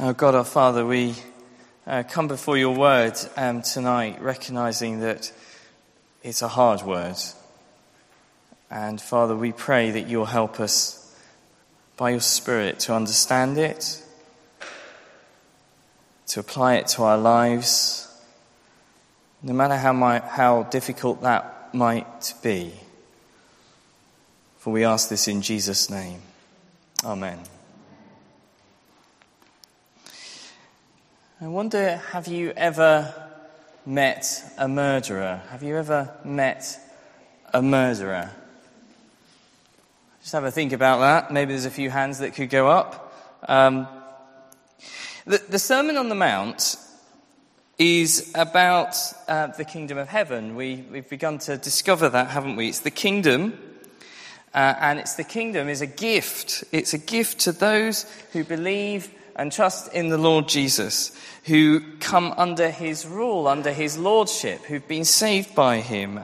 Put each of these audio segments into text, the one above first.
Oh God, our Father, we uh, come before your word um, tonight recognizing that it's a hard word. And Father, we pray that you'll help us by your Spirit to understand it, to apply it to our lives, no matter how, my, how difficult that might be. For we ask this in Jesus' name. Amen. I wonder have you ever met a murderer? Have you ever met a murderer? Just have a think about that. Maybe there's a few hands that could go up. Um, the, the, Sermon on the Mount is about uh, the kingdom of heaven. We, we've begun to discover that, haven't we? It's the kingdom. Uh, and it's the kingdom is a gift. It's a gift to those who believe and trust in the Lord Jesus, who come under his rule, under his lordship, who've been saved by him.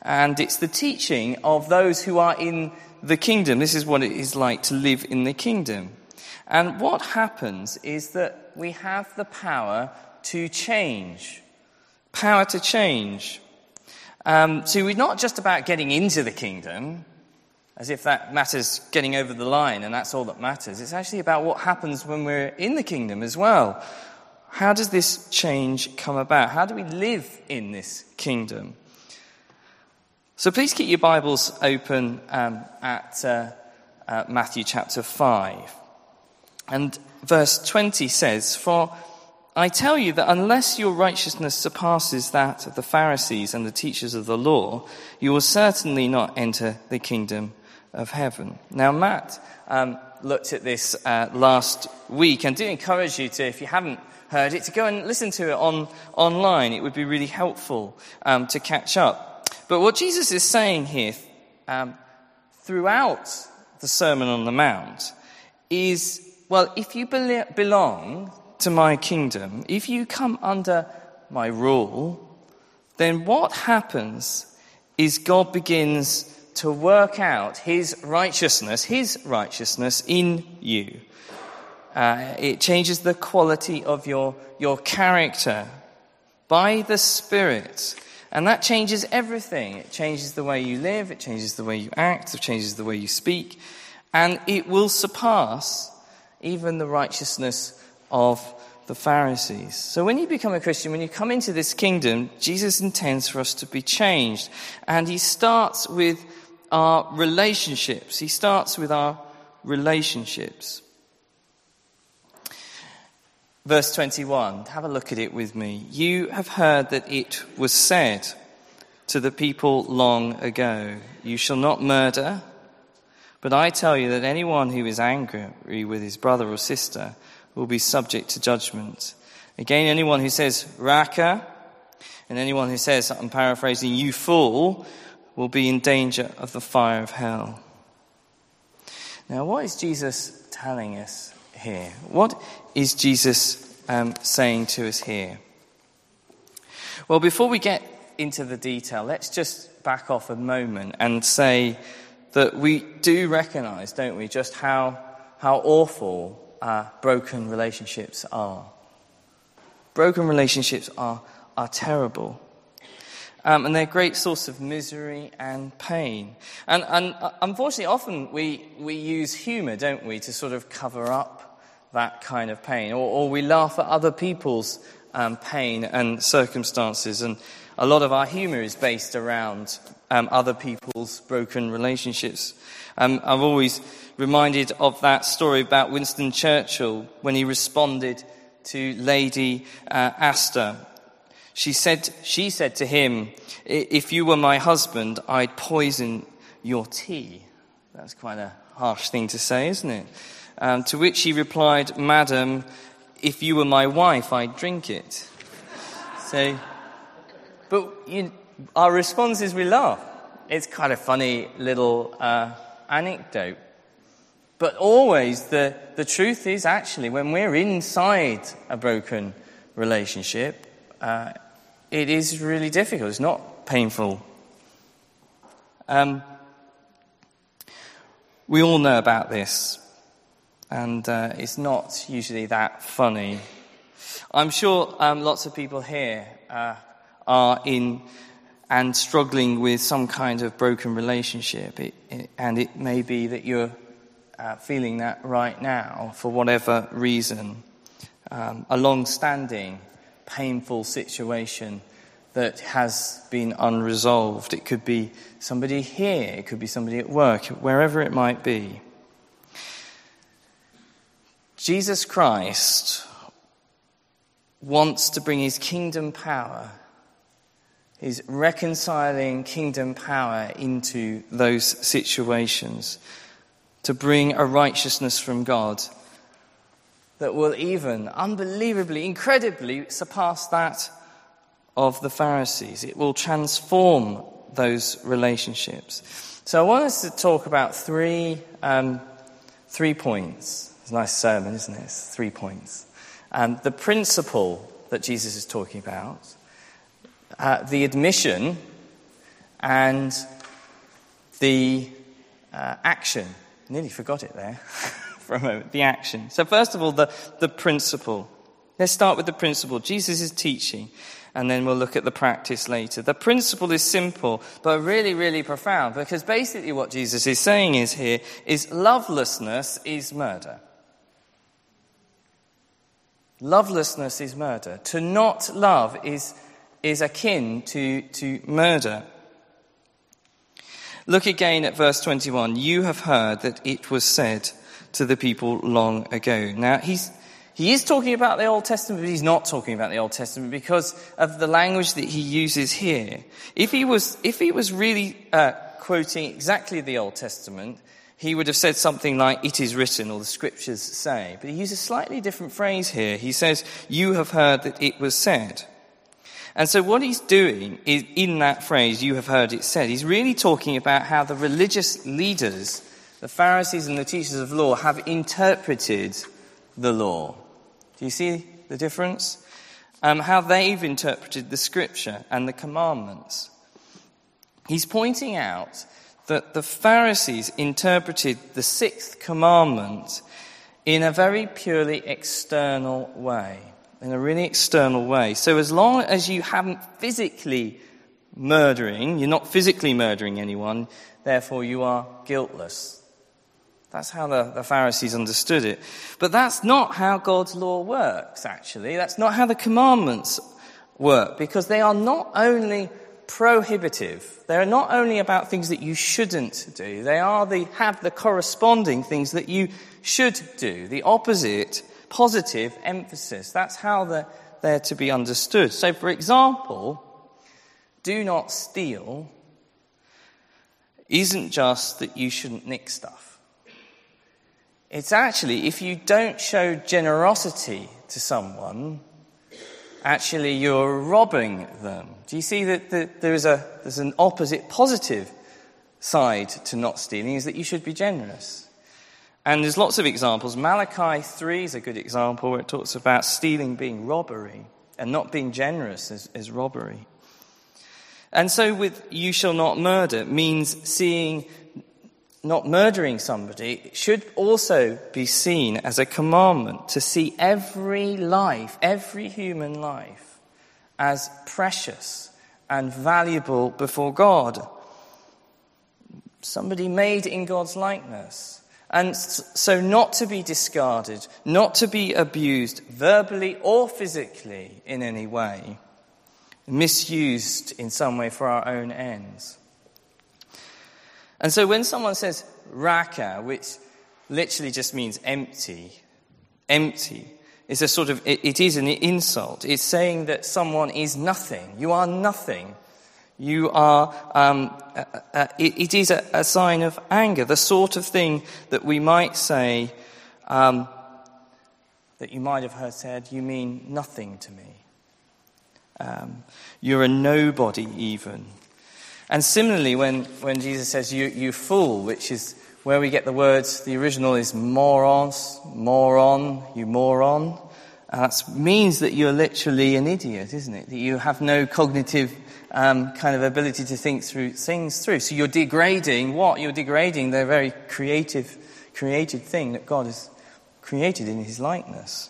And it's the teaching of those who are in the kingdom. This is what it is like to live in the kingdom. And what happens is that we have the power to change. Power to change. Um, so we're not just about getting into the kingdom, as if that matters getting over the line and that's all that matters. It's actually about what happens when we're in the kingdom as well. How does this change come about? How do we live in this kingdom? So please keep your Bibles open um, at uh, uh, Matthew chapter 5. And verse 20 says, For I tell you that unless your righteousness surpasses that of the Pharisees and the teachers of the law, you will certainly not enter the kingdom of heaven. Now, Matt um, looked at this uh, last week and do encourage you to, if you haven't heard it, to go and listen to it on online. It would be really helpful um, to catch up. But what Jesus is saying here um, throughout the Sermon on the Mount is, well, if you be- belong to my kingdom, if you come under my rule, then what happens is God begins to work out his righteousness, his righteousness in you. Uh, it changes the quality of your, your character by the Spirit. And that changes everything. It changes the way you live, it changes the way you act, it changes the way you speak, and it will surpass even the righteousness of the Pharisees. So when you become a Christian, when you come into this kingdom, Jesus intends for us to be changed. And he starts with our relationships. He starts with our relationships. Verse 21, have a look at it with me. You have heard that it was said to the people long ago, You shall not murder. But I tell you that anyone who is angry with his brother or sister will be subject to judgment. Again, anyone who says, Raca, and anyone who says, I'm paraphrasing, you fool, will be in danger of the fire of hell. Now, what is Jesus telling us here? What is Jesus um, saying to us here? Well, before we get into the detail, let's just back off a moment and say that we do recognize, don't we, just how, how awful uh, broken relationships are. Broken relationships are, are terrible. Um, and they're a great source of misery and pain. And, and uh, unfortunately, often we, we use humor, don't we, to sort of cover up that kind of pain. Or, or we laugh at other people's um, pain and circumstances. And a lot of our humor is based around um, other people's broken relationships. Um, I've always reminded of that story about Winston Churchill when he responded to Lady uh, Astor she said, she said to him, If you were my husband, I'd poison your tea. That's quite a harsh thing to say, isn't it? Um, to which he replied, Madam, if you were my wife, I'd drink it. So, but you, our response is we laugh. It's kind of funny little uh, anecdote. But always the, the truth is actually when we're inside a broken relationship, uh, it is really difficult. It's not painful. Um, we all know about this. And uh, it's not usually that funny. I'm sure um, lots of people here uh, are in and struggling with some kind of broken relationship. It, it, and it may be that you're uh, feeling that right now for whatever reason. Um, a long standing, painful situation that has been unresolved. It could be somebody here, it could be somebody at work, wherever it might be. Jesus Christ wants to bring his kingdom power, his reconciling kingdom power into those situations, to bring a righteousness from God that will even unbelievably, incredibly surpass that of the Pharisees. It will transform those relationships. So I want us to talk about three, um, three points. It's a nice sermon, isn't it? It's three points. Um, the principle that Jesus is talking about, uh, the admission, and the uh, action. Nearly forgot it there for a moment. The action. So, first of all, the, the principle. Let's start with the principle. Jesus is teaching and then we'll look at the practice later. The principle is simple, but really, really profound, because basically what Jesus is saying is here is lovelessness is murder. Lovelessness is murder. To not love is, is akin to, to murder. Look again at verse 21. You have heard that it was said to the people long ago. Now, he's, he is talking about the Old Testament, but he's not talking about the Old Testament because of the language that he uses here. If he was, if he was really uh, quoting exactly the Old Testament, he would have said something like, it is written, or the scriptures say. But he uses a slightly different phrase here. He says, you have heard that it was said. And so what he's doing is, in that phrase, you have heard it said, he's really talking about how the religious leaders, the Pharisees and the teachers of law, have interpreted the law. Do you see the difference? Um, how they've interpreted the scripture and the commandments. He's pointing out that the Pharisees interpreted the sixth commandment in a very purely external way, in a really external way. So as long as you haven't physically murdering, you're not physically murdering anyone, therefore you are guiltless. That's how the, the, Pharisees understood it. But that's not how God's law works, actually. That's not how the commandments work, because they are not only prohibitive, they're not only about things that you shouldn't do, they are the, have the corresponding things that you should do, the opposite, positive emphasis. That's how they're, they're to be understood. So, for example, do not steal isn't just that you shouldn't nick stuff. It's actually, if you don't show generosity to someone, actually you're robbing them. Do you see that, there is a, there's an opposite positive side to not stealing, is that you should be generous. And there's lots of examples. Malachi 3 is a good example where it talks about stealing being robbery and not being generous is, is robbery. And so with you shall not murder means seeing not murdering somebody should also be seen as a commandment to see every life, every human life, as precious and valuable before God. Somebody made in God's likeness. And so not to be discarded, not to be abused verbally or physically in any way, misused in some way for our own ends. And so when someone says Raca, which literally just means empty, empty, is a sort of, it, it is an insult. It's saying that someone is nothing. You are nothing. You are, um, uh, uh, it, it is a, a, sign of anger, the sort of thing that we might say, um, that you might have heard said, you mean nothing to me. Um, you're a nobody, even. And similarly, when, when Jesus says, you, you fool, which is where we get the words, the original is morons, moron, you moron. And that means that you're literally an idiot, isn't it? That you have no cognitive um, kind of ability to think through things through. So you're degrading what? You're degrading the very creative, created thing that God has created in his likeness.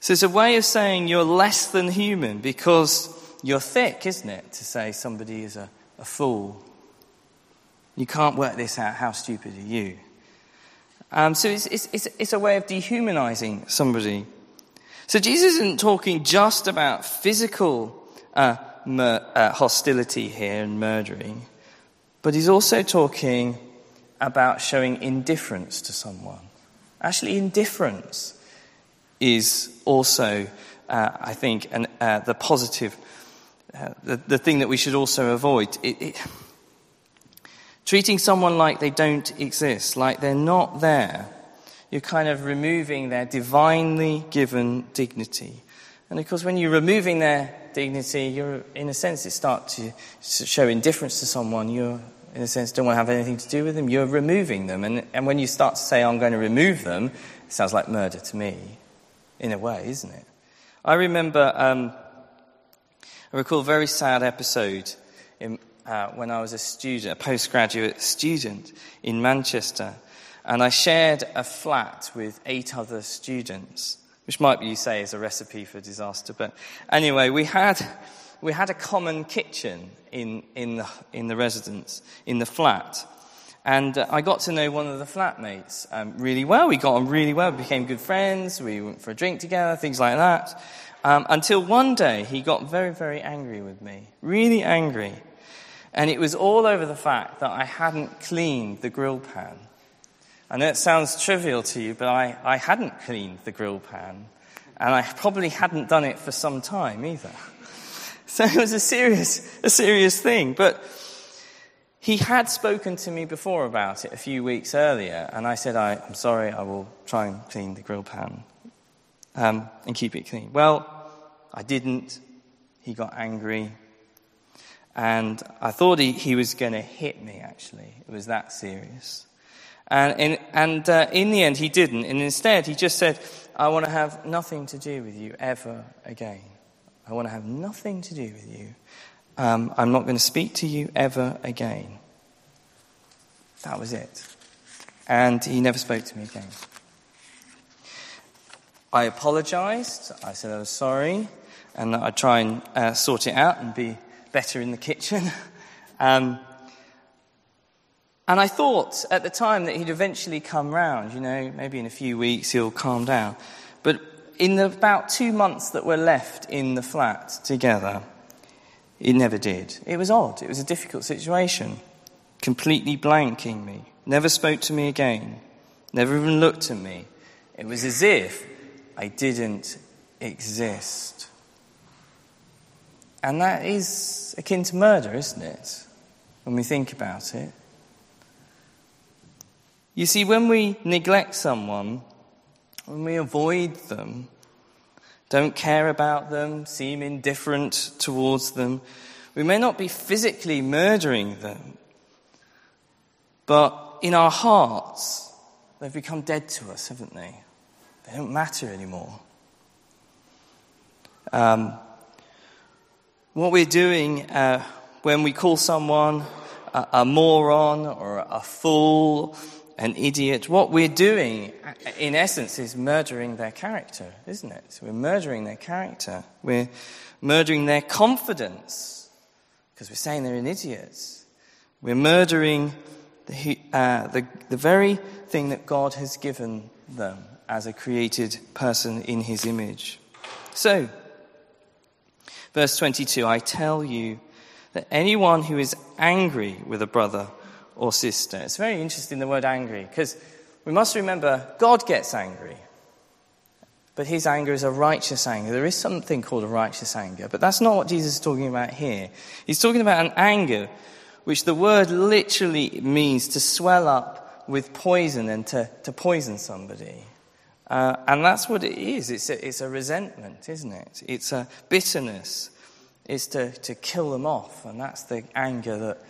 So it's a way of saying you're less than human because you're thick, isn't it? To say somebody is a, a fool. You can't work this out. How stupid are you? Um, so it's, it's, it's, it's a way of dehumanizing somebody. So Jesus isn't talking just about physical uh, mur- uh, hostility here and murdering, but he's also talking about showing indifference to someone. Actually, indifference is also, uh, I think, an, uh, the positive, uh, the, the thing that we should also avoid. It, it, treating someone like they don't exist, like they're not there, you're kind of removing their divinely given dignity. And of course, when you're removing their dignity, you're, in a sense, it starts to show indifference to someone. You're, in a sense, don't want to have anything to do with them. You're removing them. And, and when you start to say, I'm going to remove them, it sounds like murder to me in a way, isn't it? I remember, um, I recall a very sad episode in, uh, when I was a student, a postgraduate student in Manchester, and I shared a flat with eight other students, which might be, you say, is a recipe for disaster. But anyway, we had, we had a common kitchen in, in, the, in the residence, in the flat. And uh, I got to know one of the flatmates um, really well. We got on really well. We became good friends. We went for a drink together, things like that. Um, until one day he got very, very angry with me. Really angry. And it was all over the fact that I hadn't cleaned the grill pan. I know it sounds trivial to you, but I, I hadn't cleaned the grill pan. And I probably hadn't done it for some time either. So it was a serious, a serious thing. But he had spoken to me before about it a few weeks earlier, and I said, I, am sorry, I will try and clean the grill pan um, and keep it clean. Well, I didn't. He got angry. And I thought he, he was going to hit me, actually. It was that serious. And, in, and uh, in the end, he didn't. And instead, he just said, I want to have nothing to do with you ever again. I want to have nothing to do with you um, I'm not going to speak to you ever again. That was it. And he never spoke to me again. I apologized. I said I was sorry and I'd try and uh, sort it out and be better in the kitchen. um, and I thought at the time that he'd eventually come round, you know, maybe in a few weeks he'll calm down. But in the about two months that were left in the flat together, it never did. It was odd. It was a difficult situation. Completely blanking me. Never spoke to me again. Never even looked at me. It was as if I didn't exist. And that is akin to murder, isn't it? When we think about it. You see, when we neglect someone, when we avoid them, don't care about them, seem indifferent towards them. We may not be physically murdering them, but in our hearts, they've become dead to us, haven't they? They don't matter anymore. Um, what we're doing uh, when we call someone a, a moron or a fool an idiot. What we're doing, in essence, is murdering their character, isn't it? We're murdering their character. We're murdering their confidence because we're saying they're an idiot. We're murdering the, uh, the, the very thing that God has given them as a created person in his image. So, verse 22 I tell you that anyone who is angry with a brother or sister. It's very interesting, the word angry, because we must remember God gets angry. But his anger is a righteous anger. There is something called a righteous anger, but that's not what Jesus is talking about here. He's talking about an anger which the word literally means to swell up with poison and to, to poison somebody. Uh, and that's what it is. It's a, it's a resentment, isn't it? It's a bitterness. It's to, to kill them off. And that's the anger that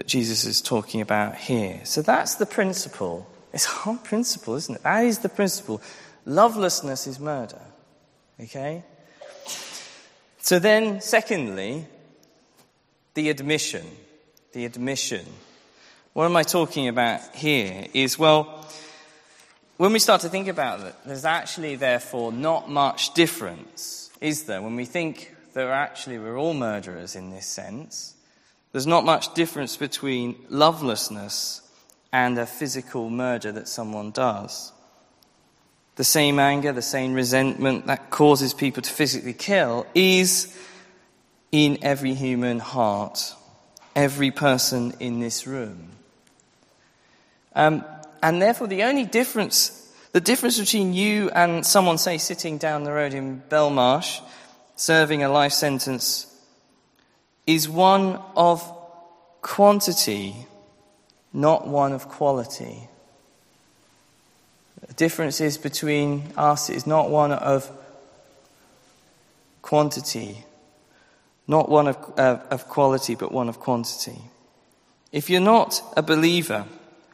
that Jesus is talking about here. So that's the principle. It's a hard principle, isn't it? That is the principle. Lovelessness is murder. Okay? So then, secondly, the admission. The admission. What am I talking about here? Is, well, when we start to think about it, there's actually, therefore, not much difference, is there? When we think that actually we're all murderers in this sense, there's not much difference between lovelessness and a physical murder that someone does. The same anger, the same resentment that causes people to physically kill is in every human heart, every person in this room. Um, and therefore, the only difference, the difference between you and someone, say, sitting down the road in Belmarsh, serving a life sentence, is one of quantity, not one of quality. The difference is between us is not one of quantity, not one of, uh, of quality, but one of quantity. If you're not a believer,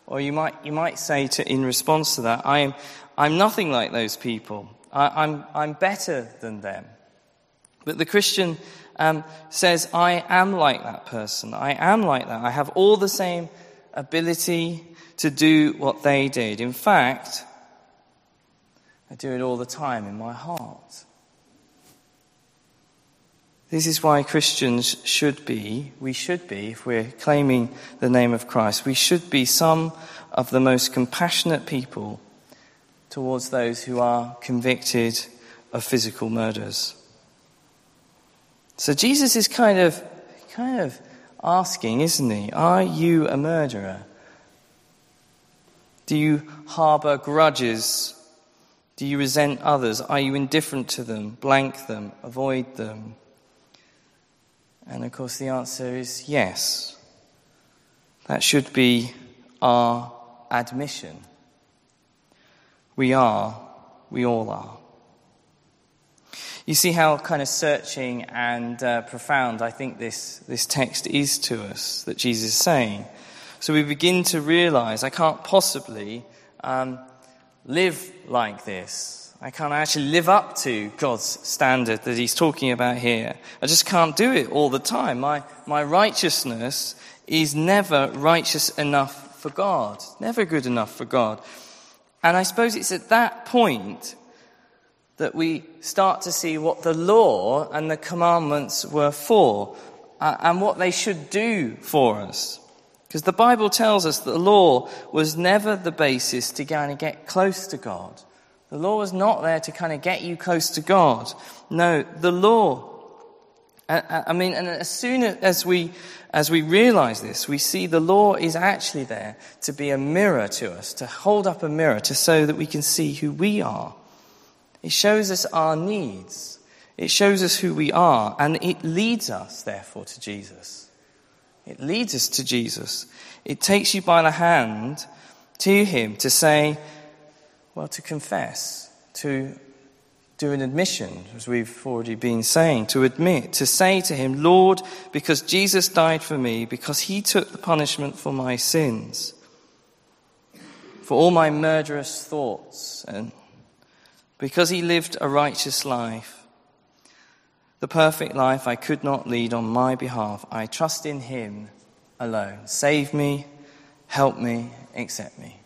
or you might, you might say to, in response to that, I am, I'm nothing like those people. I, I'm, I'm better than them. But the Christian um, says, I am like that person. I am like that. I have all the same ability to do what they did. In fact, I do it all the time in my heart. This is why Christians should be, we should be, if we're claiming the name of Christ, we should be some of the most compassionate people towards those who are convicted of physical murders. So Jesus is kind of, kind of asking, isn't he? Are you a murderer? Do you harbor grudges? Do you resent others? Are you indifferent to them, blank them, avoid them? And of course, the answer is yes. That should be our admission. We are, we all are. You see how kind of searching and uh, profound I think this, this text is to us that Jesus is saying. So we begin to realize I can't possibly um, live like this. I can't actually live up to God's standard that he's talking about here. I just can't do it all the time. My, my righteousness is never righteous enough for God, never good enough for God. And I suppose it's at that point that we start to see what the law and the commandments were for uh, and what they should do for us. Because the Bible tells us that the law was never the basis to kind of get close to God. The law was not there to kind of get you close to God. No, the law. I mean, and as soon as we, as we realize this, we see the law is actually there to be a mirror to us, to hold up a mirror to so that we can see who we are. It shows us our needs. It shows us who we are, and it leads us, therefore, to Jesus. It leads us to Jesus. It takes you by the hand to Him to say, well, to confess, to do an admission, as we've already been saying, to admit, to say to him, Lord, because Jesus died for me, because he took the punishment for my sins, for all my murderous thoughts, and because he lived a righteous life, the perfect life I could not lead on my behalf, I trust in him alone. Save me, help me, accept me.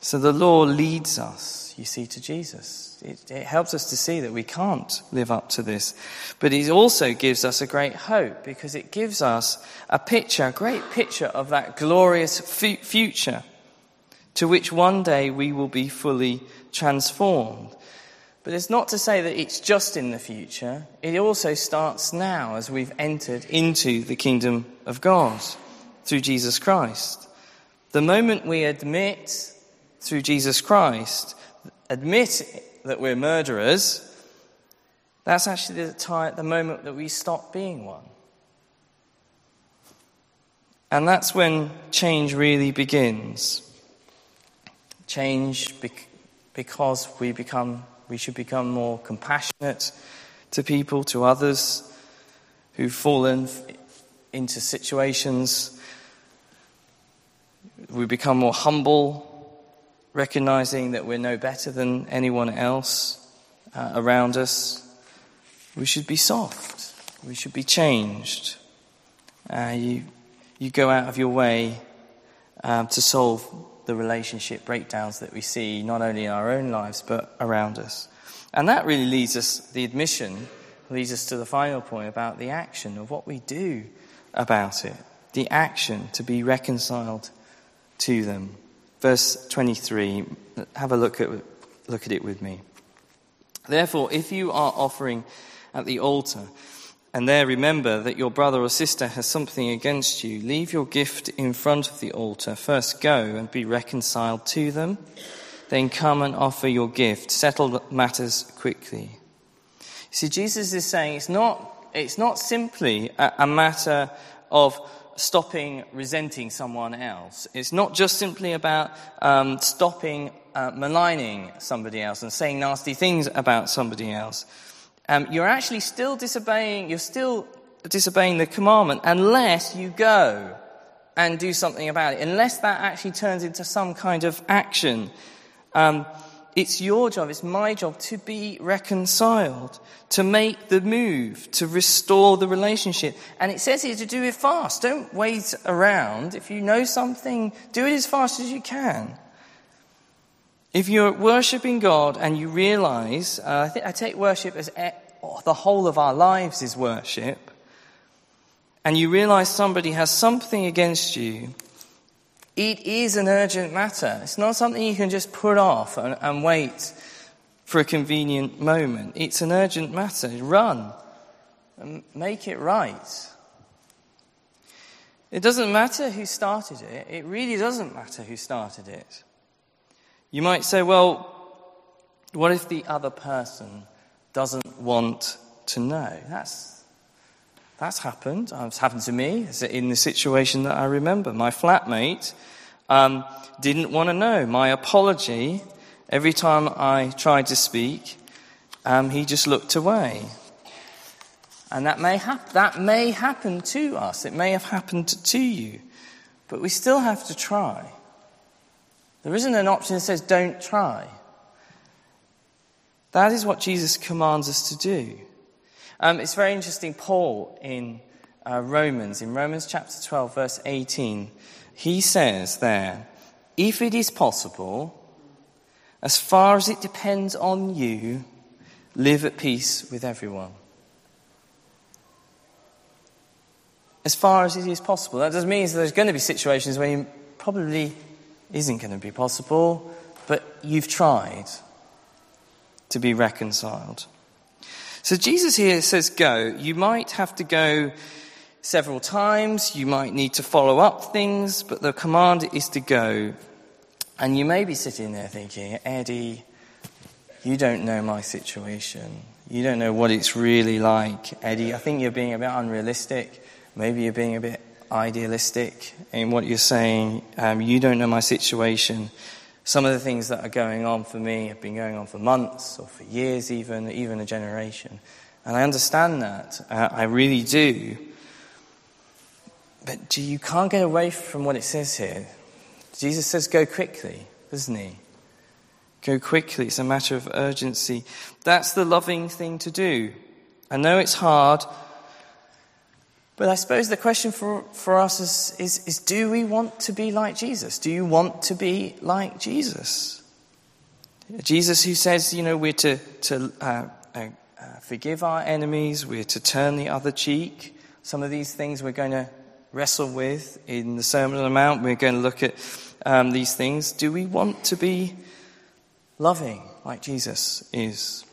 So the law leads us, you see, to Jesus. It, it, helps us to see that we can't live up to this. But it also gives us a great hope because it gives us a picture, a great picture of that glorious future to which one day we will be fully transformed. But it's not to say that it's just in the future. It also starts now as we've entered into the kingdom of God through Jesus Christ. The moment we admit through Jesus Christ, admit that we're murderers, that's actually the, time, the moment that we stop being one. And that's when change really begins. Change because we become, we should become more compassionate to people, to others who've fallen into situations. We become more humble recognizing that we're no better than anyone else uh, around us. We should be soft. We should be changed. Uh, you, you go out of your way um, to solve the relationship breakdowns that we see not only in our own lives but around us. And that really leads us, the admission leads us to the final point about the action of what we do about it. The action to be reconciled to them. Verse 23, have a look at, look at it with me. Therefore, if you are offering at the altar, and there remember that your brother or sister has something against you, leave your gift in front of the altar. First go and be reconciled to them, then come and offer your gift. Settle matters quickly. See, Jesus is saying it's not, it's not simply a, a matter of stopping resenting someone else. It's not just simply about um, stopping uh, maligning somebody else and saying nasty things about somebody else um, you're actually still disobeying, you're still disobeying the commandment unless you go and do something about it, unless that actually turns into some kind of action. Um, it's your job, it's my job to be reconciled, to make the move, to restore the relationship. And it says here to do it fast. Don't wait around. If you know something, do it as fast as you can. If you're worshipping God and you realize, uh, I, think I take worship as oh, the whole of our lives is worship, and you realize somebody has something against you, it is an urgent matter. It's not something you can just put off and, and wait for a convenient moment. It's an urgent matter. Run and make it right. It doesn't matter who started it. It really doesn't matter who started it. You might say, well, what if the other person doesn't want to know? That's, that's happened. It's happened to me in the situation that I remember. My flatmate um, didn't want to know. My apology, every time I tried to speak, um, he just looked away. And that may, hap- that may happen to us. It may have happened to you. But we still have to try. There isn't an option that says don't try. That is what Jesus commands us to do. Um, it's very interesting. Paul in uh, Romans, in Romans chapter 12, verse 18, he says there, if it is possible, as far as it depends on you, live at peace with everyone. As far as it is possible. That doesn't mean there's going to be situations where you probably isn't going to be possible, but you've tried to be reconciled. So Jesus here says, Go. You might have to go several times, you might need to follow up things, but the command is to go. And you may be sitting there thinking, Eddie, you don't know my situation. You don't know what it's really like. Eddie, I think you're being a bit unrealistic. Maybe you're being a bit idealistic in what you're saying. Um, you don't know my situation. Some of the things that are going on for me have been going on for months or for years, even, even a generation. And I understand that. Uh, I really do. But you can't get away from what it says here. Jesus says, go quickly, doesn't he? Go quickly. It's a matter of urgency. That's the loving thing to do. I know it's hard. But I suppose the question for, for us is, is, is do we want to be like Jesus? Do you want to be like Jesus? Jesus, who says, you know, we're to, to uh, uh, uh, forgive our enemies, we're to turn the other cheek. Some of these things we're going to wrestle with in the Sermon on the Mount. We're going to look at um, these things. Do we want to be loving like Jesus is?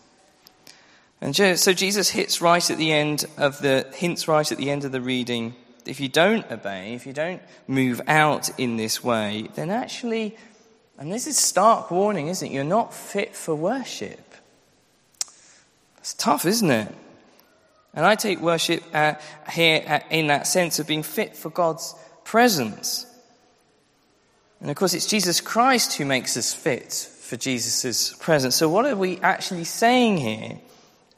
And so Jesus hits right at the end of the, hints right at the end of the reading. If you don't obey, if you don't move out in this way, then actually, and this is stark warning, isn't it? You're not fit for worship. It's tough, isn't it? And I take worship uh, here uh, in that sense of being fit for God's presence. And of course, it's Jesus Christ who makes us fit for Jesus' presence. So, what are we actually saying here?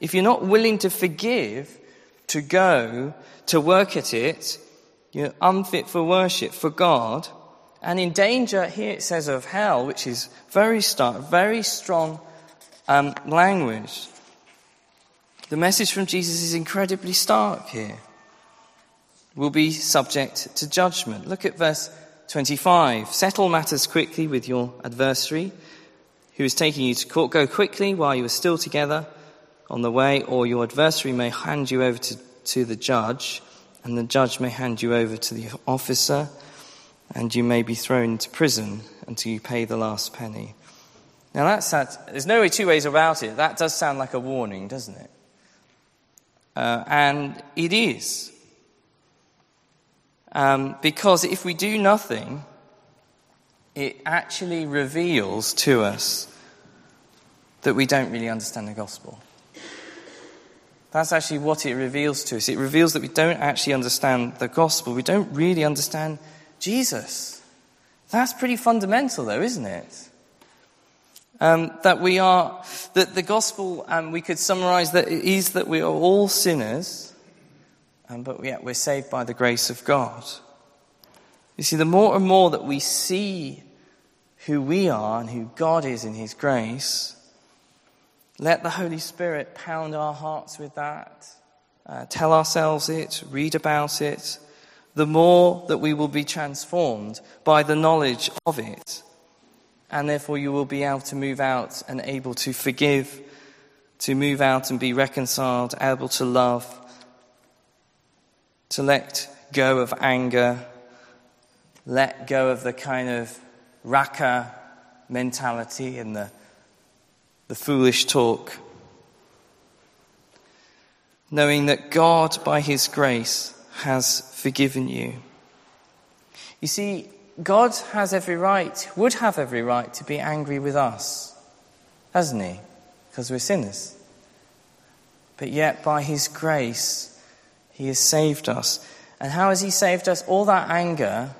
If you're not willing to forgive, to go, to work at it, you're unfit for worship, for God, and in danger, here it says of hell, which is very stark, very strong um, language. The message from Jesus is incredibly stark here. Will be subject to judgment. Look at verse 25. Settle matters quickly with your adversary who is taking you to court. Go quickly while you are still together on the way, or your adversary may hand you over to, to the judge, and the judge may hand you over to the officer, and you may be thrown into prison until you pay the last penny. Now, that's that. There's no way two ways about it. That does sound like a warning, doesn't it? Uh, and it is. Um, because if we do nothing, it actually reveals to us that we don't really understand the gospel. That's actually what it reveals to us. It reveals that we don't actually understand the gospel. We don't really understand Jesus. That's pretty fundamental, though, isn't it? Um, that we are, that the gospel, um, we could summarize that it is that we are all sinners, um, but yet we're saved by the grace of God. You see, the more and more that we see who we are and who God is in His grace, let the Holy Spirit pound our hearts with that, uh, tell ourselves it, read about it, the more that we will be transformed by the knowledge of it. And therefore, you will be able to move out and able to forgive, to move out and be reconciled, able to love, to let go of anger, let go of the kind of Raca mentality and the, the foolish talk. Knowing that God, by His grace, has forgiven you. You see, God has every right, would have every right to be angry with us, hasn't He? Because we're sinners. But yet, by His grace, He has saved us. And how has He saved us? All that anger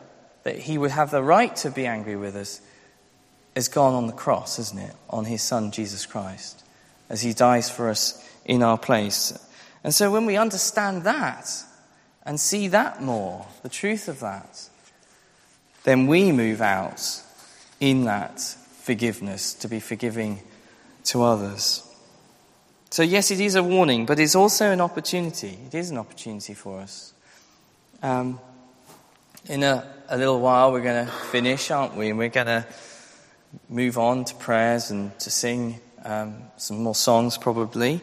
that he would have the right to be angry with us is gone on the cross, isn't it? On his son, Jesus Christ, as he dies for us in our place. And so when we understand that and see that more, the truth of that, then we move out in that forgiveness to be forgiving to others. So, yes, it is a warning, but it's also an opportunity. It is an opportunity for us. Um, in a, a little while, we're going to finish, aren't we? And we're going to move on to prayers and to sing um, some more songs, probably.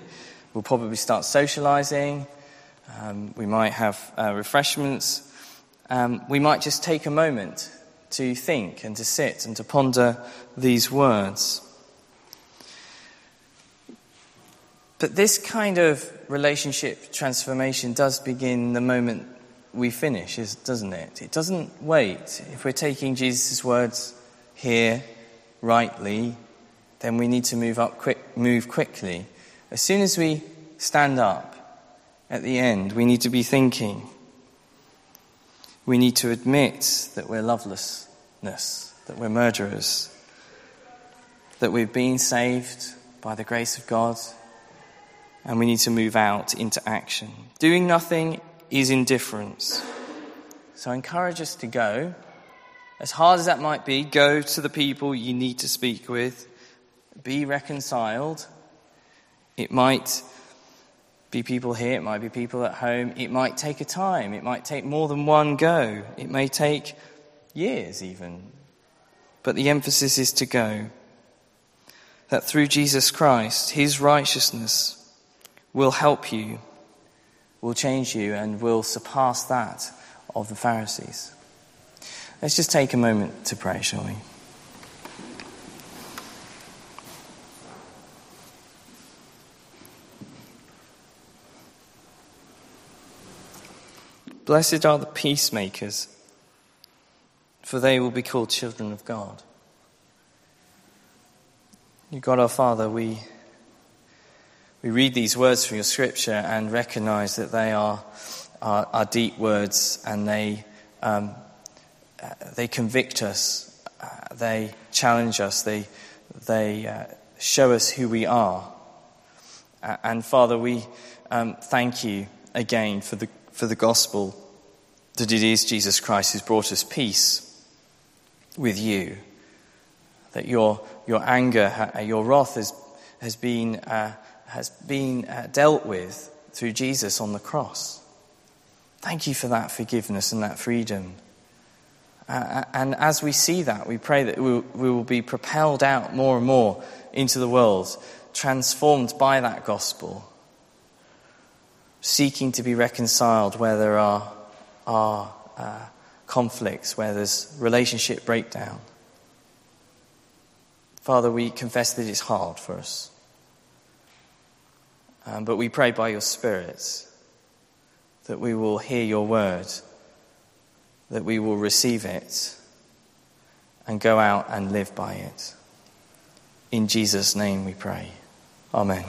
We'll probably start socializing. Um, we might have uh, refreshments. Um, we might just take a moment to think and to sit and to ponder these words. But this kind of relationship transformation does begin the moment we finish, doesn't it? It doesn't wait. If we're taking Jesus' words here rightly, then we need to move up quick, move quickly. As soon as we stand up at the end, we need to be thinking. We need to admit that we're lovelessness, that we're murderers, that we've been saved by the grace of God, and we need to move out into action. Doing nothing is indifference. So I encourage us to go. As hard as that might be, go to the people you need to speak with. Be reconciled. It might be people here, it might be people at home. It might take a time. It might take more than one go. It may take years, even. But the emphasis is to go. That through Jesus Christ, his righteousness will help you will change you and will surpass that of the Pharisees. Let's just take a moment to pray, shall we? Blessed are the peacemakers, for they will be called children of God. You God our Father, we we read these words from your scripture and recognize that they are, are, are deep words and they, um, they convict us, uh, they challenge us, they, they uh, show us who we are. Uh, and Father, we um, thank you again for the, for the gospel that it is Jesus Christ who's brought us peace with you. That your, your anger, your wrath has, has been uh, has been uh, dealt with through Jesus on the cross. Thank you for that forgiveness and that freedom. Uh, and as we see that, we pray that we, will be propelled out more and more into the world, transformed by that gospel, seeking to be reconciled where there are, are uh, conflicts, where there's relationship breakdown. Father, we confess that it's hard for us. Um, but we pray by your Spirit that we will hear your word, that we will receive it, and go out and live by it. In Jesus' name we pray. Amen.